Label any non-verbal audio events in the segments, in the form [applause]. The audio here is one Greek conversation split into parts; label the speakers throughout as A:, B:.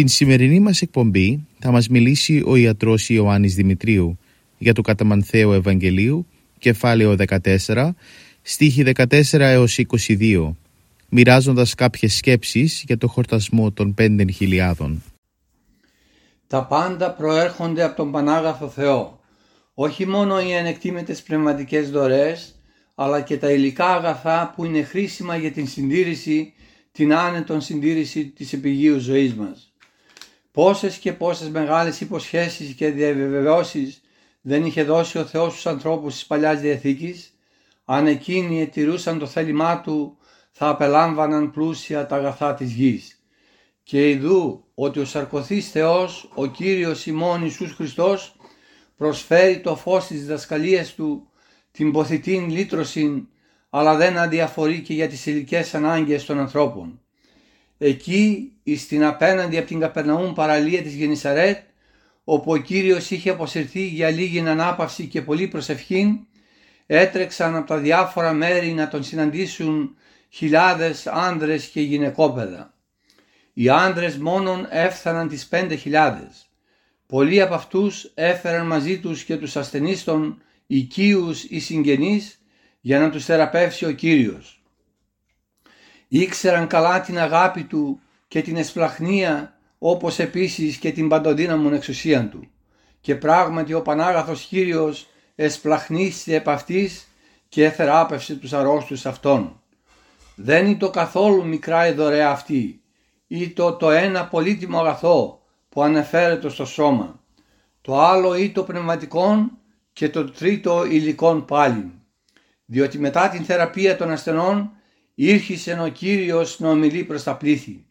A: Στην σημερινή μας εκπομπή θα μας μιλήσει ο ιατρός Ιωάννης Δημητρίου για το Καταμανθέο Ευαγγελίου, κεφάλαιο 14, στίχη 14 έως 22, μοιράζοντας κάποιες σκέψεις για το χορτασμό των πέντε χιλιάδων.
B: Τα πάντα προέρχονται από τον Πανάγαθο Θεό. Όχι μόνο οι ανεκτήμητες πνευματικές δωρές, αλλά και τα υλικά αγαθά που είναι χρήσιμα για την συντήρηση, την άνετον συντήρηση της επιγείου ζωής μας. Πόσες και πόσες μεγάλες υποσχέσεις και διαβεβαιώσεις δεν είχε δώσει ο Θεός στους ανθρώπους της Παλιάς Διαθήκης, αν εκείνοι ετηρούσαν το θέλημά Του θα απελάμβαναν πλούσια τα αγαθά της γης. Και ειδού ότι ο σαρκωθής Θεός, ο Κύριος ημών Ιησούς Χριστός, προσφέρει το φως της διδασκαλίας Του, την ποθητήν λύτρωσιν, αλλά δεν αδιαφορεί και για τις υλικές ανάγκες των ανθρώπων. Εκεί, στην απέναντι από την Καπερναούμ παραλία της Γενισαρέτ, όπου ο Κύριος είχε αποσυρθεί για λίγη ανάπαυση και πολύ προσευχή, έτρεξαν από τα διάφορα μέρη να τον συναντήσουν χιλιάδες άνδρες και γυναικόπαιδα. Οι άνδρες μόνον έφθαναν τις πέντε χιλιάδες. Πολλοί από αυτούς έφεραν μαζί τους και τους ασθενείς των οικείους ή συγγενείς για να τους θεραπεύσει ο Κύριος. Ήξεραν καλά την αγάπη του και την εσπλαχνία όπως επίσης και την παντοδύναμον εξουσία του. Και πράγματι ο Πανάγαθος Κύριος εσπλαχνίστηκε επ' αυτής και εθεράπευσε τους αρρώστους αυτών. Δεν είναι το καθόλου μικρά η δωρεά αυτή ή το, το ένα πολύτιμο αγαθό που αναφέρεται στο σώμα. Το άλλο ή το πνευματικό και το τρίτο υλικών πάλι. Διότι μετά την θεραπεία των ασθενών ήρχισε ο Κύριος να ομιλεί προς τα πλήθη.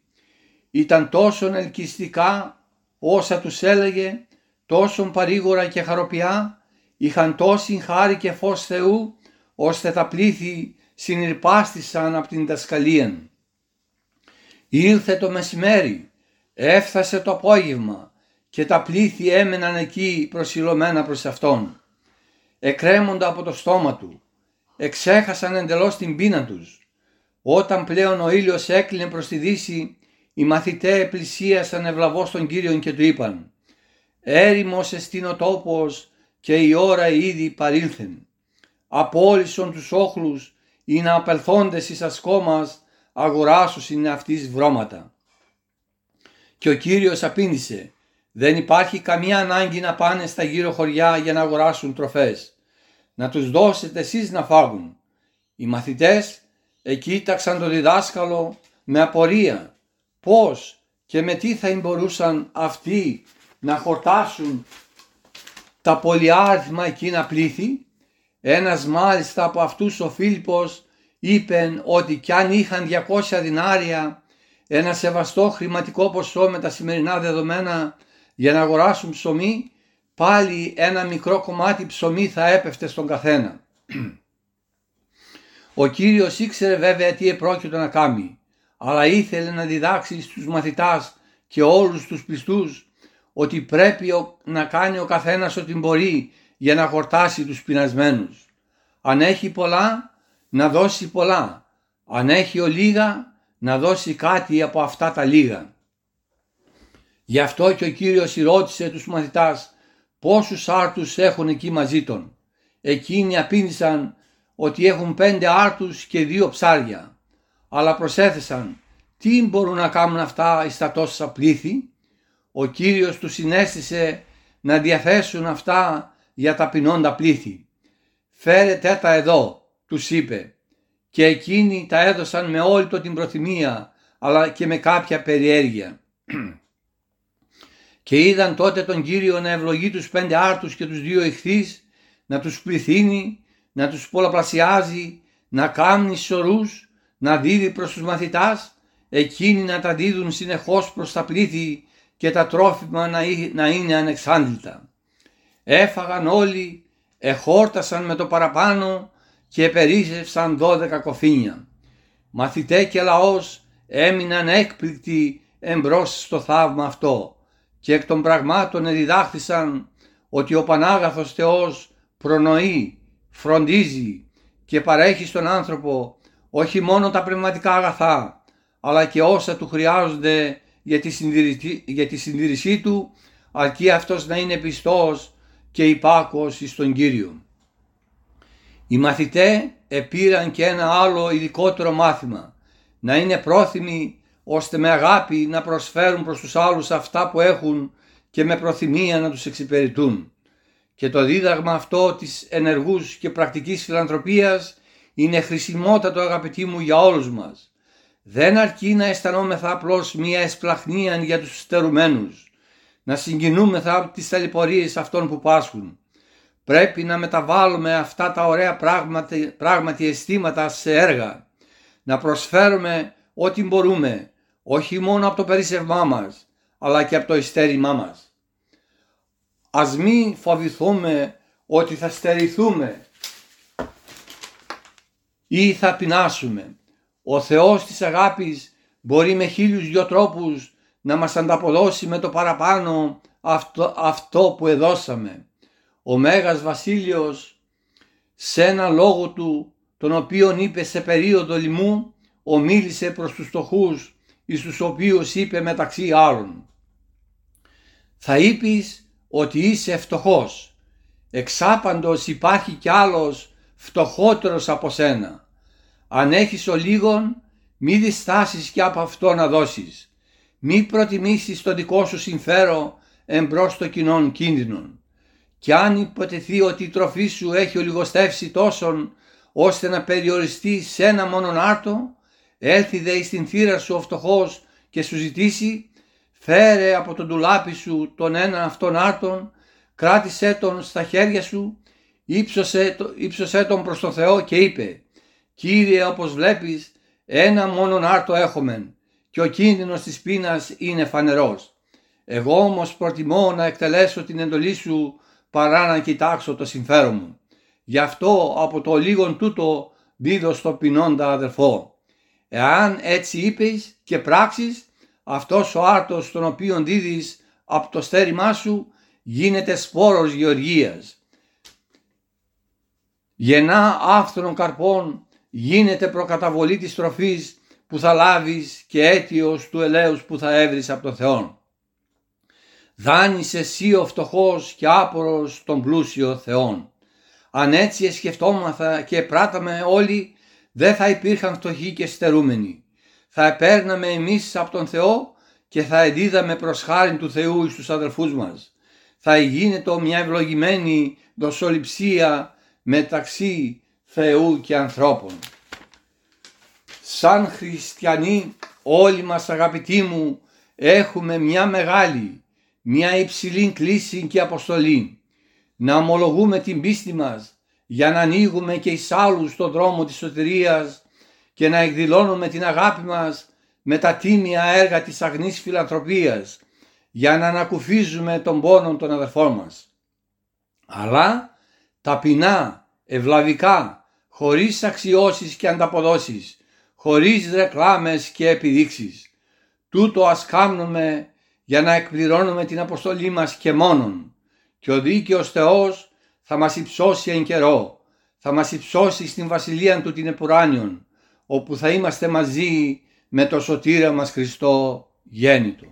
B: Ήταν τόσο ελκυστικά όσα τους έλεγε, τόσο παρήγορα και χαροπιά, είχαν τόση χάρη και φως Θεού, ώστε τα πλήθη συνειρπάστησαν από την δασκαλία. Ήρθε το μεσημέρι, έφτασε το απόγευμα και τα πλήθη έμεναν εκεί προσιλωμένα προς Αυτόν. Εκρέμοντα από το στόμα Του, εξέχασαν εντελώς την πείνα τους όταν πλέον ο ήλιος έκλεινε προς τη δύση, οι μαθητές πλησίασαν ευλαβώς τον Κύριον και του είπαν «Έρημος εστίν ο τόπος και η ώρα ήδη παρήλθεν. Απόλυσον τους όχλους ή να απελθόντες εις ασκόμας αγοράσους είναι αυτής βρώματα». Και ο Κύριος απήντησε «Δεν υπάρχει καμία ανάγκη να πάνε στα γύρω χωριά για να αγοράσουν τροφές. Να τους δώσετε εσείς να φάγουν». Οι μαθητές εκοίταξαν τον διδάσκαλο με απορία πώς και με τι θα μπορούσαν αυτοί να χορτάσουν τα πολυάριθμα εκείνα πλήθη. Ένας μάλιστα από αυτούς ο Φίλιππος είπε ότι κι αν είχαν 200 δινάρια ένα σεβαστό χρηματικό ποσό με τα σημερινά δεδομένα για να αγοράσουν ψωμί, πάλι ένα μικρό κομμάτι ψωμί θα έπεφτε στον καθένα. Ο Κύριος ήξερε βέβαια τι επρόκειτο να κάνει, αλλά ήθελε να διδάξει στους μαθητάς και όλους τους πιστούς ότι πρέπει να κάνει ο καθένας ό,τι μπορεί για να χορτάσει τους πεινασμένους. Αν έχει πολλά, να δώσει πολλά. Αν έχει ο λίγα, να δώσει κάτι από αυτά τα λίγα. Γι' αυτό και ο Κύριος ρώτησε τους μαθητάς πόσους άρτους έχουν εκεί μαζί των. Εκείνοι απήντησαν ότι έχουν πέντε άρτους και δύο ψάρια, αλλά προσέθεσαν τι μπορούν να κάνουν αυτά εις τα τόσα πλήθη; Ο Κύριος τους συνέστησε να διαθέσουν αυτά για τα πεινώντα πλήθη. Φέρετε τα εδώ, τους είπε, και εκείνοι τα έδωσαν με όλη το την προθυμία, αλλά και με κάποια περιέργεια. [clears throat] Και είδαν τότε τον Κύριο να ευλογεί τους πέντε άρτους και τους δύο ηχθείς, να τους πληθύνει, να τους πολλαπλασιάζει, να κάνει σωρούς, να δίδει προς τους μαθητάς, εκείνοι να τα δίδουν συνεχώς προς τα πλήθη και τα τρόφιμα να είναι ανεξάντλητα. Έφαγαν όλοι, εχόρτασαν με το παραπάνω και περίζευσαν δώδεκα κοφίνια. Μαθητέ και λαός έμειναν έκπληκτοι εμπρός στο θαύμα αυτό και εκ των πραγμάτων εδιδάχθησαν ότι ο Πανάγαθος Θεός προνοεί, φροντίζει και παρέχει στον άνθρωπο όχι μόνο τα πνευματικά αγαθά αλλά και όσα του χρειάζονται για τη, συντηρησή, για τη συντήρησή του αρκεί αυτός να είναι πιστός και υπάκος στον Κύριο. Οι μαθητέ επήραν και ένα άλλο ειδικότερο μάθημα, να είναι πρόθυμοι ώστε με αγάπη να προσφέρουν προς τους άλλους αυτά που έχουν και με προθυμία να τους εξυπηρετούν. Και το δίδαγμα αυτό της ενεργούς και πρακτικής φιλανθρωπίας είναι χρησιμότατο αγαπητοί μου για όλους μας. Δεν αρκεί να αισθανόμεθα απλώς μία εσπλαχνία για τους στερουμένους, να συγκινούμεθα από τις ταλαιπωρίες αυτών που πάσχουν. Πρέπει να μεταβάλουμε αυτά τα ωραία πράγματι, πράγματι αισθήματα σε έργα, να προσφέρουμε ό,τι μπορούμε, όχι μόνο από το περίσσευμά μας, αλλά και από το ειστέρημά μας. Ας μην φοβηθούμε ότι θα στερηθούμε ή θα πεινάσουμε. Ο Θεός της αγάπης μπορεί με χίλιους δυο τρόπους να μας ανταποδώσει με το παραπάνω αυτό, αυτό που εδώσαμε. Ο Μέγας Βασίλειος σε ένα λόγο του τον οποίον είπε σε περίοδο λοιμού ομίλησε προς τους στοχούς εις τους οποίους είπε μεταξύ άλλων «Θα είπεις ότι είσαι φτωχός, εξάπαντος υπάρχει κι άλλος φτωχότερος από σένα. Αν έχεις ο λίγον, μη διστάσεις κι από αυτό να δώσεις. Μη προτιμήσεις το δικό σου συμφέρον εμπρός στο κοινών κίνδυνων. Κι αν υποτεθεί ότι η τροφή σου έχει ολιγοστεύσει τόσον ώστε να περιοριστεί σε ένα μόνον άρτο, έλθει δε στην θύρα σου ο φτωχός και σου ζητήσει, φέρε από τον τουλάπι σου τον ένα αυτόν άρτον, κράτησέ τον στα χέρια σου, ύψωσε, ύψωσέ τον προς τον Θεό και είπε, Κύριε όπως βλέπεις ένα μόνον άρτο έχομεν και ο κίνδυνος της πείνας είναι φανερός. Εγώ όμως προτιμώ να εκτελέσω την εντολή σου παρά να κοιτάξω το συμφέρον μου. Γι' αυτό από το λίγον τούτο δίδω στο πεινώντα αδερφό. Εάν έτσι είπες και πράξεις, αυτός ο άρτος τον οποίο δίδεις από το στέρημά σου γίνεται σπόρος γεωργίας. Γεννά άφθονων καρπών γίνεται προκαταβολή της τροφής που θα λάβεις και αίτιος του ελέους που θα έβρεις από τον Θεό. Δάνεις εσύ ο φτωχός και άπορος τον πλούσιο Θεόν. Αν έτσι σκεφτόμαθα και πράταμε όλοι, δεν θα υπήρχαν φτωχοί και στερούμενοι. Θα επέρναμε εμείς από τον Θεό και θα εδίδαμε προς χάρη του Θεού εις τους αδελφούς μας. Θα γίνεται μια ευλογημένη δοσοληψία μεταξύ Θεού και ανθρώπων. Σαν χριστιανοί όλοι μας αγαπητοί μου έχουμε μια μεγάλη, μια υψηλή κλίση και αποστολή να ομολογούμε την πίστη μας για να ανοίγουμε και εις άλλους τον δρόμο της σωτηρίας και να εκδηλώνουμε την αγάπη μας με τα τίμια έργα της αγνής φιλανθρωπίας για να ανακουφίζουμε τον πόνο των αδερφών μας. Αλλά ταπεινά, ευλαβικά, χωρίς αξιώσεις και ανταποδόσεις, χωρίς ρεκλάμες και επιδείξεις. Τούτο ας κάνουμε για να εκπληρώνουμε την αποστολή μας και μόνον και ο δίκαιος Θεός θα μας υψώσει εν καιρό, θα μας υψώσει στην βασιλεία του την επουράνιον, όπου θα είμαστε μαζί με το σωτήρα μας Χριστό γέννητο.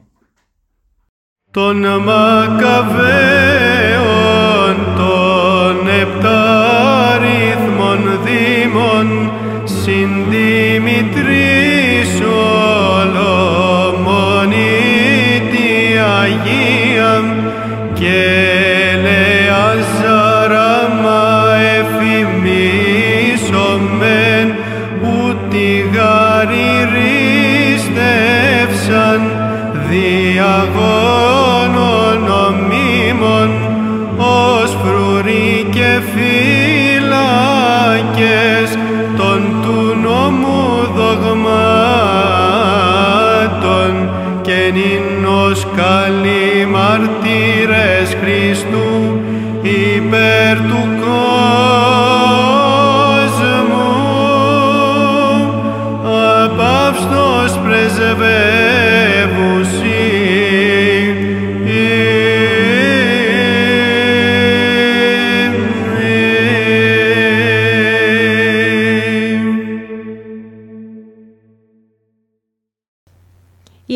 C: Των Μακαβαίων των επτάριθμων δήμων συν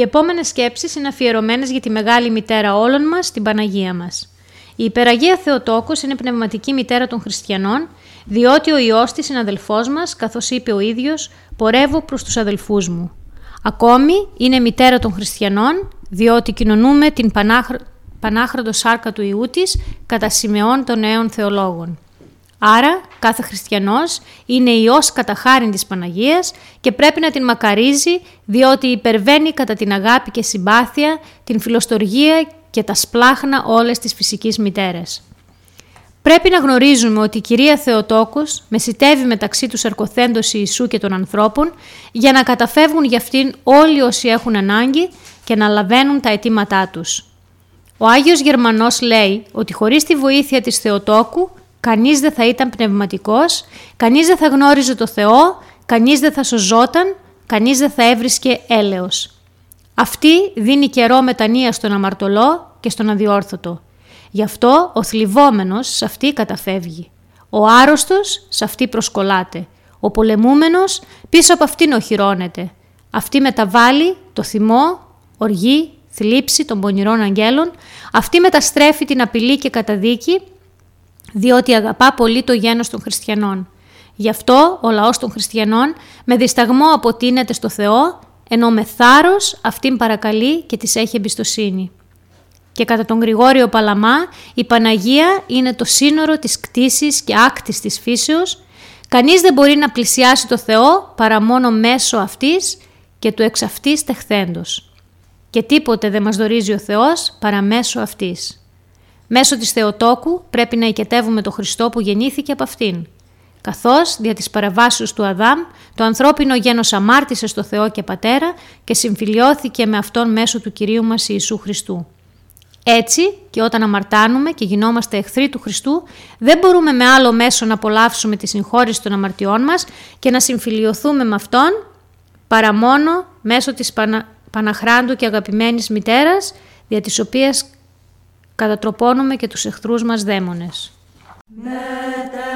D: Οι επόμενες σκέψεις είναι αφιερωμένες για τη μεγάλη μητέρα όλων μας, την Παναγία μας. Η υπεραγία Θεοτόκος είναι πνευματική μητέρα των χριστιανών, διότι ο Υιός της είναι αδελφός μας, καθώς είπε ο ίδιος «πορεύω προς τους αδελφούς μου». Ακόμη είναι μητέρα των χριστιανών, διότι κοινωνούμε την πανάχρο... πανάχροντο σάρκα του Ιού της κατά σημεών των νέων θεολόγων. Άρα, κάθε χριστιανός είναι Υιός κατά χάριν της Παναγίας και πρέπει να την μακαρίζει, διότι υπερβαίνει κατά την αγάπη και συμπάθεια, την φιλοστοργία και τα σπλάχνα όλες τις φυσικής μητέρες. Πρέπει να γνωρίζουμε ότι η Κυρία Θεοτόκος μεσητεύει μεταξύ τους αρκοθέντος Ιησού και των ανθρώπων για να καταφεύγουν για αυτήν όλοι όσοι έχουν ανάγκη και να λαβαίνουν τα αιτήματά τους. Ο Άγιος Γερμανός λέει ότι χωρίς τη βοήθεια της Θεοτόκου κανείς δεν θα ήταν πνευματικός, κανείς δεν θα γνώριζε το Θεό, κανείς δεν θα σωζόταν, κανείς δεν θα έβρισκε έλεος. Αυτή δίνει καιρό μετανία στον αμαρτωλό και στον αδιόρθωτο. Γι' αυτό ο θλιβόμενος σε αυτή καταφεύγει. Ο άρρωστος σε αυτή προσκολάται. Ο πολεμούμενος πίσω από αυτήν οχυρώνεται. Αυτή μεταβάλλει το θυμό, οργή, θλίψη των πονηρών αγγέλων. Αυτή μεταστρέφει την απειλή και καταδίκη διότι αγαπά πολύ το γένος των χριστιανών. Γι' αυτό ο λαός των χριστιανών με δισταγμό αποτείνεται στο Θεό, ενώ με θάρρος αυτήν παρακαλεί και της έχει εμπιστοσύνη. Και κατά τον Γρηγόριο Παλαμά η Παναγία είναι το σύνορο της κτήσης και άκτης της φύσεως. Κανείς δεν μπορεί να πλησιάσει το Θεό παρά μόνο μέσω αυτής και του εξ αυτής τεχθέντος. Και τίποτε δεν μας δορίζει ο Θεός παρά μέσω αυτής. Μέσω της Θεοτόκου πρέπει να οικετεύουμε το Χριστό που γεννήθηκε από αυτήν. Καθώς, δια της παραβάσεως του Αδάμ, το ανθρώπινο γένος αμάρτησε στο Θεό και Πατέρα και συμφιλιώθηκε με Αυτόν μέσω του Κυρίου μας Ιησού Χριστού. Έτσι και όταν αμαρτάνουμε και γινόμαστε εχθροί του Χριστού, δεν μπορούμε με άλλο μέσο να απολαύσουμε τη συγχώρηση των αμαρτιών μας και να συμφιλιωθούμε με Αυτόν, παρά μόνο μέσω της Πανα... Παναχράντου και αγαπημένης μητέρας, δια της οποίας κατατροπώνουμε και τους εχθρούς μας δαίμονες.
E: Μετεμορφώθης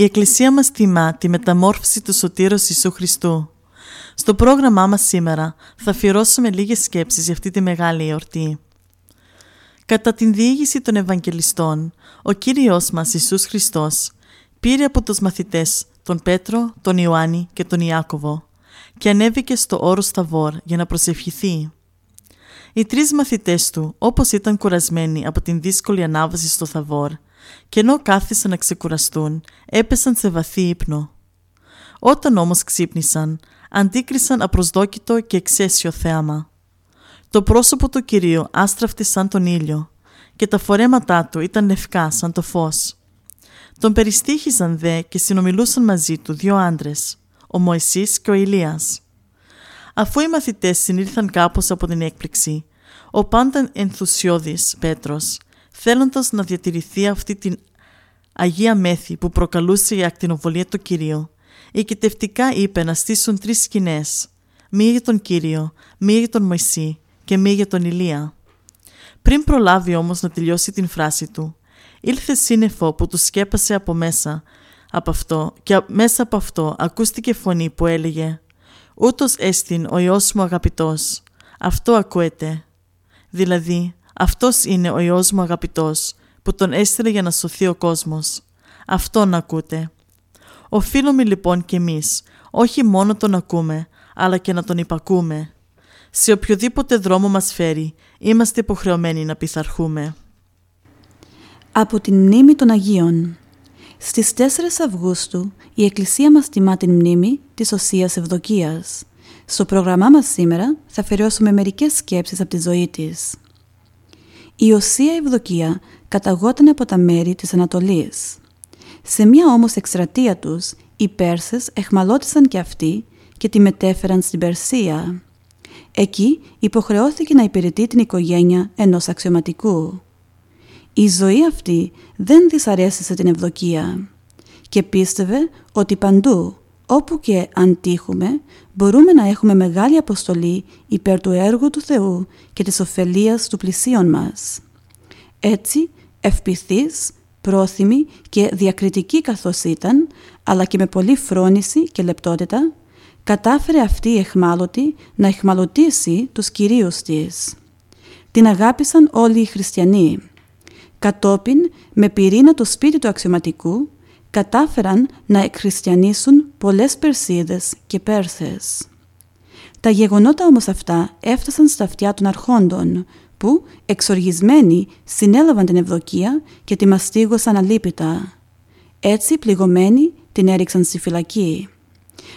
F: Η Εκκλησία μας τιμά τη μεταμόρφωση του Σωτήρος Ιησού Χριστού. Στο πρόγραμμά μας σήμερα θα αφιερώσουμε λίγες σκέψεις για αυτή τη μεγάλη εορτή. Κατά την διήγηση των Ευαγγελιστών, ο Κύριος μας Ιησούς Χριστός πήρε από τους μαθητές τον Πέτρο, τον Ιωάννη και τον Ιάκωβο και ανέβηκε στο όρος Σταβόρ για να προσευχηθεί. Οι τρεις μαθητές του, όπως ήταν κουρασμένοι από την δύσκολη ανάβαση στο Θαβόρ, και ενώ κάθισαν να ξεκουραστούν, έπεσαν σε βαθύ ύπνο. Όταν όμως ξύπνησαν, αντίκρισαν απροσδόκητο και εξαίσιο θέαμα. Το πρόσωπο του Κυρίου άστραφτε σαν τον ήλιο και τα φορέματά του ήταν λευκά σαν το φως. Τον περιστήχιζαν δε και συνομιλούσαν μαζί του δύο άντρες, ο Μωυσής και ο Ηλίας. Αφού οι μαθητές συνήλθαν κάπως από την έκπληξη, ο πάντα ενθουσιώδης Πέτρος, θέλοντας να διατηρηθεί αυτή την Αγία Μέθη που προκαλούσε η ακτινοβολία του Κυρίου, οικητευτικά είπε να στήσουν τρεις σκηνές, μία για τον Κύριο, μία για τον Μωυσή και μία για τον Ηλία. Πριν προλάβει όμως να τελειώσει την φράση του, ήλθε σύννεφο που τους σκέπασε από μέσα από αυτό και μέσα από αυτό ακούστηκε φωνή που έλεγε «Ούτως έστειν ο Υιός μου αγαπητός, αυτό ακούεται». Δηλαδή, αυτός είναι ο Υιός μου αγαπητός που τον έστειλε για να σωθεί ο κόσμος. Αυτόν ακούτε. Οφείλουμε λοιπόν κι εμείς όχι μόνο τον ακούμε, αλλά και να τον υπακούμε. Σε οποιοδήποτε δρόμο μας φέρει, είμαστε υποχρεωμένοι να πειθαρχούμε.
G: Από την μνήμη των Αγίων Στις 4 Αυγούστου η Εκκλησία μας τιμά την μνήμη της Οσίας Ευδοκίας. Στο πρόγραμμά μας σήμερα θα αφιερώσουμε μερικές σκέψεις από τη ζωή της. Η Οσία Ευδοκία καταγόταν από τα μέρη της Ανατολής. Σε μια όμως εκστρατεία τους, οι Πέρσες εχμαλώτησαν και αυτοί και τη μετέφεραν στην Περσία. Εκεί υποχρεώθηκε να υπηρετεί την οικογένεια ενός αξιωματικού. Η ζωή αυτή δεν δυσαρέστησε την Ευδοκία και πίστευε ότι παντού, όπου και αν τύχουμε, μπορούμε να έχουμε μεγάλη αποστολή υπέρ του έργου του Θεού και της ωφελίας του πλησίον μας. Έτσι, ευπηθής, πρόθυμη και διακριτική καθώς ήταν, αλλά και με πολλή φρόνηση και λεπτότητα, κατάφερε αυτή η εχμάλωτη να εχμαλωτήσει τους κυρίους της. Την αγάπησαν όλοι οι χριστιανοί. Κατόπιν, με πυρήνα το σπίτι του αξιωματικού, κατάφεραν να εκχριστιανίσουν πολλές Περσίδες και Πέρσες. Τα γεγονότα όμως αυτά έφτασαν στα αυτιά των αρχόντων, που, εξοργισμένοι, συνέλαβαν την Ευδοκία και τη μαστίγωσαν αλίπητα. Έτσι, πληγωμένοι, την έριξαν στη φυλακή.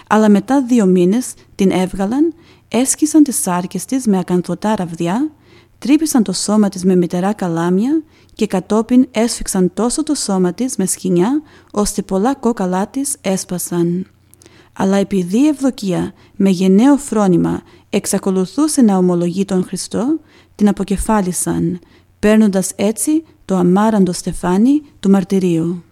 G: Αλλά μετά δύο μήνες την έβγαλαν, έσκισαν τις σάρκες της με ακανθωτά ραβδιά, τρύπησαν το σώμα της με μητερά καλάμια και κατόπιν έσφιξαν τόσο το σώμα της με σκηνιά, ώστε πολλά κόκαλά της έσπασαν. Αλλά επειδή η Ευδοκία με γενναίο φρόνημα εξακολουθούσε να ομολογεί τον Χριστό, την αποκεφάλισαν, παίρνοντας έτσι το αμάραντο στεφάνι του μαρτυρίου.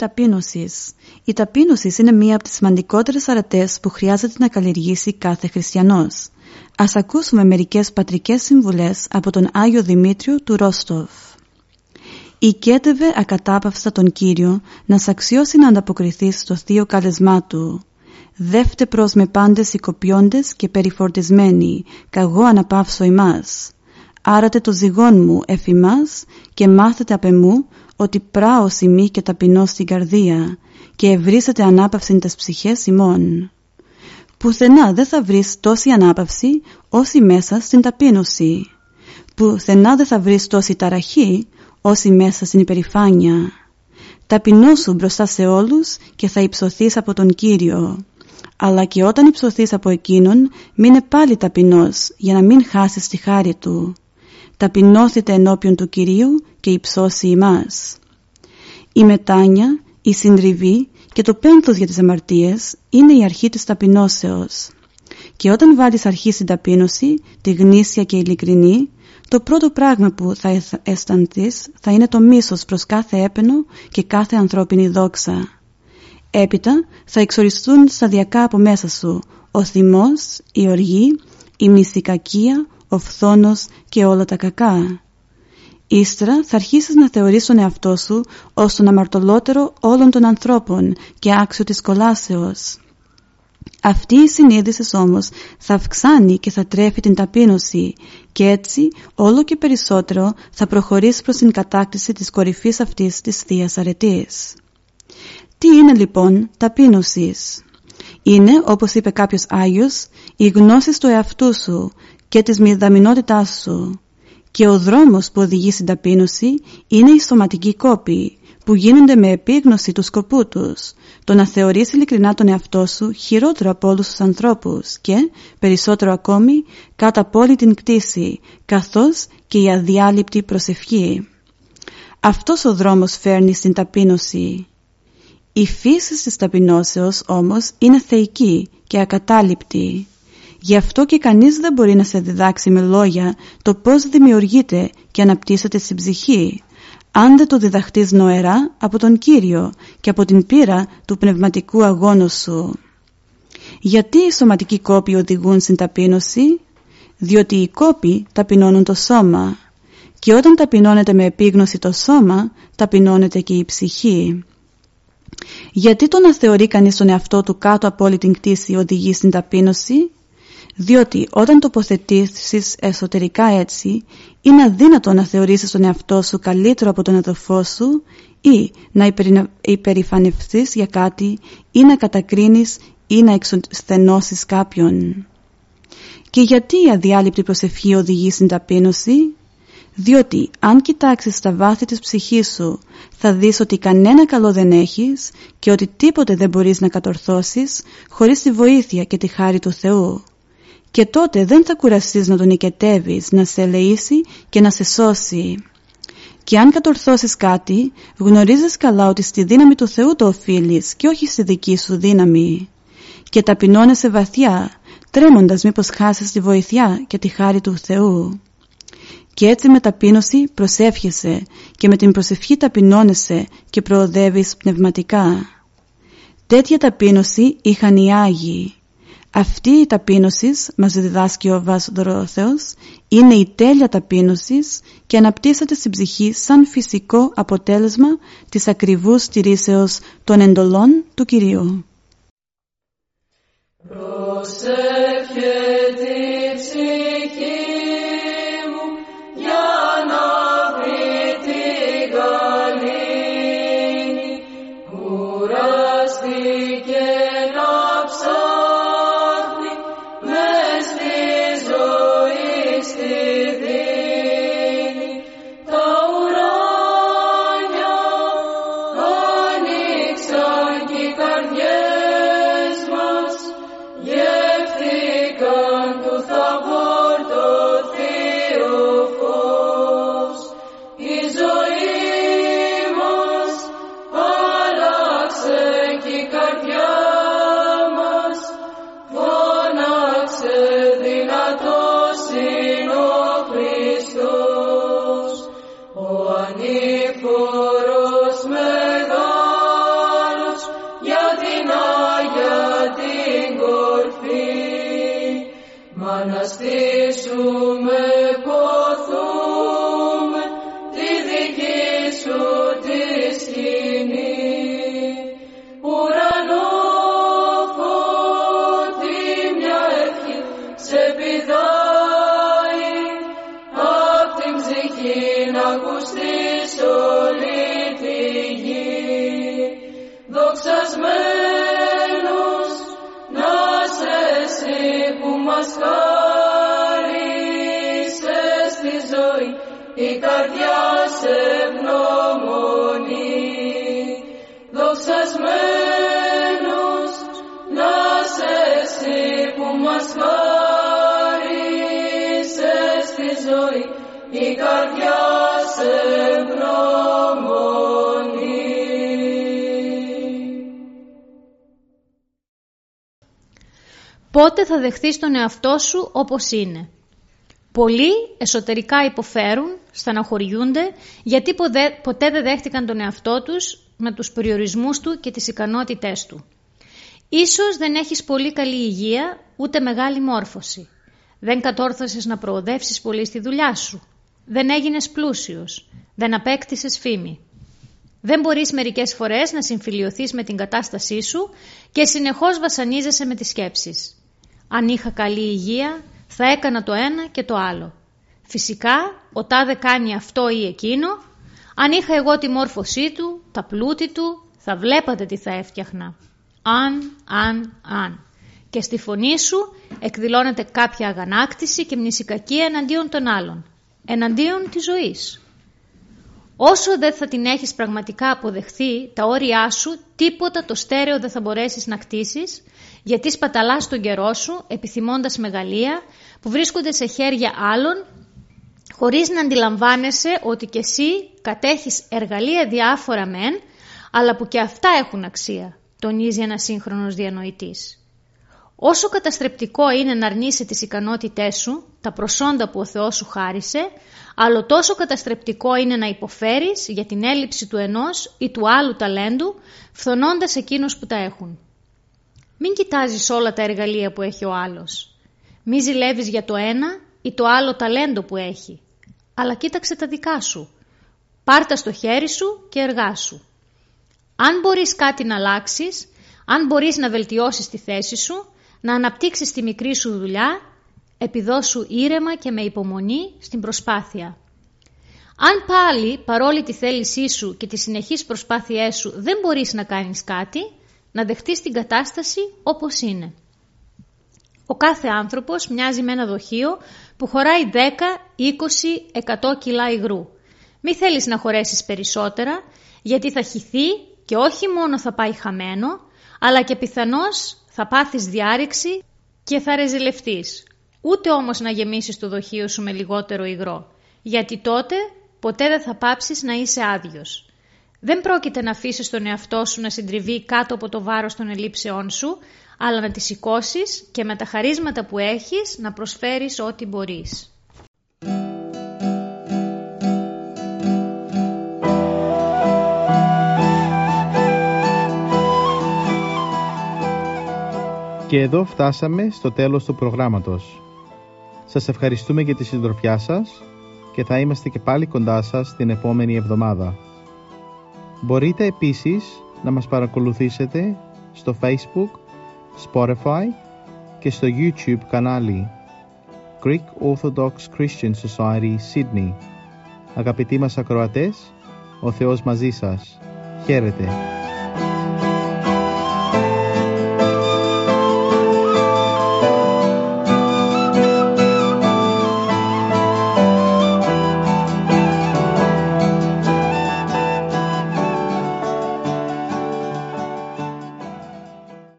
G: Ή ταπείνωσης. Η ταπείνωσης είναι μία από τις σημαντικότερες αρετές που χρειάζεται να καλλιεργήσει κάθε χριστιανός. Ας ακούσουμε μερικές πατρικές συμβουλές από τον Άγιο Δημήτριο του Ρόστοφ. Οικέτευε ακατάπαυστα τον Κύριο να σ' αξιώσει να ανταποκριθείς στο θείο καλεσμά Του. Δεύτε προς με πάντες οικοποιώντες και περιφορτισμένοι, καγώ αναπαύσω ημάς. Άρατε το ζυγόν μου εφημάς και μάθετε απ' εμού ότι πράω σημεί και ταπεινώ στην καρδία και ευρύσετε ανάπαυση τες ψυχές ημών. Πουθενά δεν θα βρεις τόση ανάπαυση όση μέσα στην ταπείνωση. Πουθενά δεν θα βρεις τόση ταραχή όσοι μέσα στην υπερηφάνεια. Ταπεινώσου μπροστά σε όλους και θα υψωθείς από τον Κύριο. Αλλά και όταν υψωθείς από Εκείνον, μείνε πάλι ταπεινός για να μην χάσεις τη χάρη Του. Ταπεινώθητε ενώπιον του Κυρίου και υψώσει ημάς. Η μετάνια, η συντριβή και το πένθος για τις αμαρτίες είναι η αρχή της ταπεινώσεως. Και όταν βάλεις αρχή στην ταπείνωση, τη γνήσια και ειλικρινή, το πρώτο πράγμα που θα αισθανθείς θα είναι το μίσος προς κάθε έπαινο και κάθε ανθρώπινη δόξα. Έπειτα θα εξοριστούν σταδιακά από μέσα σου ο θυμός, η οργή, η μυστικακία, ο φθόνος και όλα τα κακά. Ύστερα θα αρχίσεις να θεωρείς τον εαυτό σου ως τον αμαρτωλότερο όλων των ανθρώπων και άξιο της κολάσεως. Αυτή η συνείδησης όμως θα αυξάνει και θα τρέφει την ταπείνωση και έτσι όλο και περισσότερο θα προχωρήσει προς την κατάκτηση της κορυφής αυτής της θείας αρετής. Τι είναι λοιπόν ταπείνωσης; Είναι, όπως είπε κάποιος Άγιος, η γνώση του εαυτού σου και της μηδαμινότητάς σου. Και ο δρόμος που οδηγεί στην ταπείνωση είναι η σωματική κόπη που γίνονται με επίγνωση του σκοπού τους, το να θεωρείς ειλικρινά τον εαυτό σου χειρότερο από όλους τους ανθρώπους και, περισσότερο ακόμη, κάτω από όλη την κτήση, καθώς και η αδιάλειπτη προσευχή. Αυτός ο δρόμος φέρνει στην ταπείνωση. Η φύση της ταπεινώσεως όμως είναι θεϊκή και ακατάληπτη. Γι' αυτό και κανείς δεν μπορεί να σε διδάξει με λόγια το πώς δημιουργείται και αναπτύσσεται στην ψυχή, αν δεν το διδαχτείς νοερά από τον Κύριο και από την πείρα του πνευματικού αγώνου σου. Γιατί οι σωματικοί κόποι οδηγούν στην ταπείνωση; Διότι οι κόποι ταπεινώνουν το σώμα και όταν ταπεινώνεται με επίγνωση το σώμα, ταπεινώνεται και η ψυχή. Γιατί το να θεωρεί κανείς τον εαυτό του κάτω από όλη την κτήση οδηγεί στην ταπείνωση; Διότι όταν τοποθετήσεις εσωτερικά έτσι, είναι αδύνατο να θεωρήσεις τον εαυτό σου καλύτερο από τον αδελφό σου ή να υπερηφανευτείς για κάτι ή να κατακρίνεις ή να εξοσθενώσεις κάποιον. Και γιατί η αδιάλειπτη προσευχή οδηγεί στην ταπείνωση; Διότι αν κοιτάξεις στα βάθη της ψυχής σου θα δεις ότι κανένα καλό δεν έχεις και ότι τίποτε δεν μπορείς να κατορθώσεις χωρίς τη βοήθεια και τη χάρη του Θεού και τότε δεν θα κουραστείς να τον νικετεύεις, να σε ελεήσει και να σε σώσει. Και αν κατορθώσεις κάτι, γνωρίζεις καλά ότι στη δύναμη του Θεού το οφείλεις και όχι στη δική σου δύναμη. Και ταπεινώνεσαι βαθιά, τρέμοντας μήπως χάσεις τη βοηθιά και τη χάρη του Θεού. Και έτσι με ταπείνωση προσεύχεσαι και με την προσευχή ταπεινώνεσαι και προοδεύεις πνευματικά. Τέτοια ταπείνωση είχαν οι Άγιοι αυτή η ταπείνωσης, μας διδάσκει ο Θεός, είναι η τέλεια ταπείνωσης και αναπτύσσεται στην ψυχή σαν φυσικό αποτέλεσμα της ακριβούς στηρίσεως των εντολών του Κυρίου.
E: Γεύθη δοξασμένος να σε εσύ που μας χάρισες τη ζωή η καρδιά σε ευγνωμονεί
D: Πότε θα δεχθείς τον εαυτό σου όπως είναι; Πολλοί εσωτερικά υποφέρουν, στεναχωριούνται, γιατί ποδε- ποτέ δεν δέχτηκαν τον εαυτό τους με τους περιορισμούς του και τις ικανότητές του. Ίσως δεν έχεις πολύ καλή υγεία, ούτε μεγάλη μόρφωση. Δεν κατόρθωσες να προοδεύσεις πολύ στη δουλειά σου. Δεν έγινες πλούσιος. Δεν απέκτησες φήμη. Δεν μπορείς μερικές φορές να συμφιλιωθείς με την κατάστασή σου και συνεχώς βασανίζεσαι με τις σκέψεις. Αν είχα καλή υγεία, θα έκανα το ένα και το άλλο. Φυσικά, ο τάδε κάνει αυτό ή εκείνο. Αν είχα εγώ τη μόρφωσή του, τα πλούτη του, θα βλέπατε τι θα έφτιαχνα. Αν, αν, αν. Και στη φωνή σου εκδηλώνεται κάποια αγανάκτηση και μνησικακία εναντίον των άλλων. Εναντίον της ζωής. Όσο δεν θα την έχεις πραγματικά αποδεχθεί τα όρια σου, τίποτα το στέρεο δεν θα μπορέσεις να κτίσεις, γιατί σπαταλάς τον καιρό σου επιθυμώντας μεγαλεία που βρίσκονται σε χέρια άλλων, χωρίς να αντιλαμβάνεσαι ότι κι εσύ κατέχεις εργαλεία διάφορα μεν, αλλά που και αυτά έχουν αξία, τονίζει ένας σύγχρονος διανοητής. Όσο καταστρεπτικό είναι να αρνείσαι τις ικανότητές σου, τα προσόντα που ο Θεός σου χάρισε, αλλά τόσο καταστρεπτικό είναι να υποφέρεις για την έλλειψη του ενός ή του άλλου ταλέντου, φθονώντας εκείνους που τα έχουν. Μην κοιτάζεις όλα τα εργαλεία που έχει ο άλλος. Μη ζηλεύεις για το ένα ή το άλλο ταλέντο που έχει, αλλά κοίταξε τα δικά σου. Πάρτα στο χέρι σου και εργάσου. Αν μπορείς κάτι να αλλάξεις, αν μπορείς να βελτιώσεις τη θέση σου, να αναπτύξεις τη μικρή σου δουλειά, επιδώσου ήρεμα και με υπομονή στην προσπάθεια. Αν πάλι, παρόλη τη θέλησή σου και τις συνεχείς προσπάθειές σου, δεν μπορείς να κάνεις κάτι, να δεχτείς την κατάσταση όπως είναι. Ο κάθε άνθρωπος μοιάζει με ένα δοχείο που χωράει 10, 20, 100 κιλά υγρού. Μη θέλεις να χωρέσεις περισσότερα, γιατί θα χυθεί και όχι μόνο θα πάει χαμένο, αλλά και πιθανώς θα πάθεις διάρρηξη και θα ρεζιλευτείς. Ούτε όμως να γεμίσεις το δοχείο σου με λιγότερο υγρό, γιατί τότε ποτέ δεν θα πάψεις να είσαι άδειος. Δεν πρόκειται να αφήσεις τον εαυτό σου να συντριβεί κάτω από το βάρος των ελλείψεών σου, αλλά να τη σηκώσεις και με τα χαρίσματα που έχεις να προσφέρεις ό,τι μπορείς.
A: Και εδώ φτάσαμε στο τέλος του προγράμματος. Σας ευχαριστούμε για τη συντροφιά σας και θα είμαστε και πάλι κοντά σας την επόμενη εβδομάδα. Μπορείτε επίσης να μας παρακολουθήσετε στο Facebook, Spotify και στο YouTube κανάλι Greek Orthodox Christian Society Sydney. Αγαπητοί μας ακροατές, ο Θεός μαζί σας. Χαίρετε.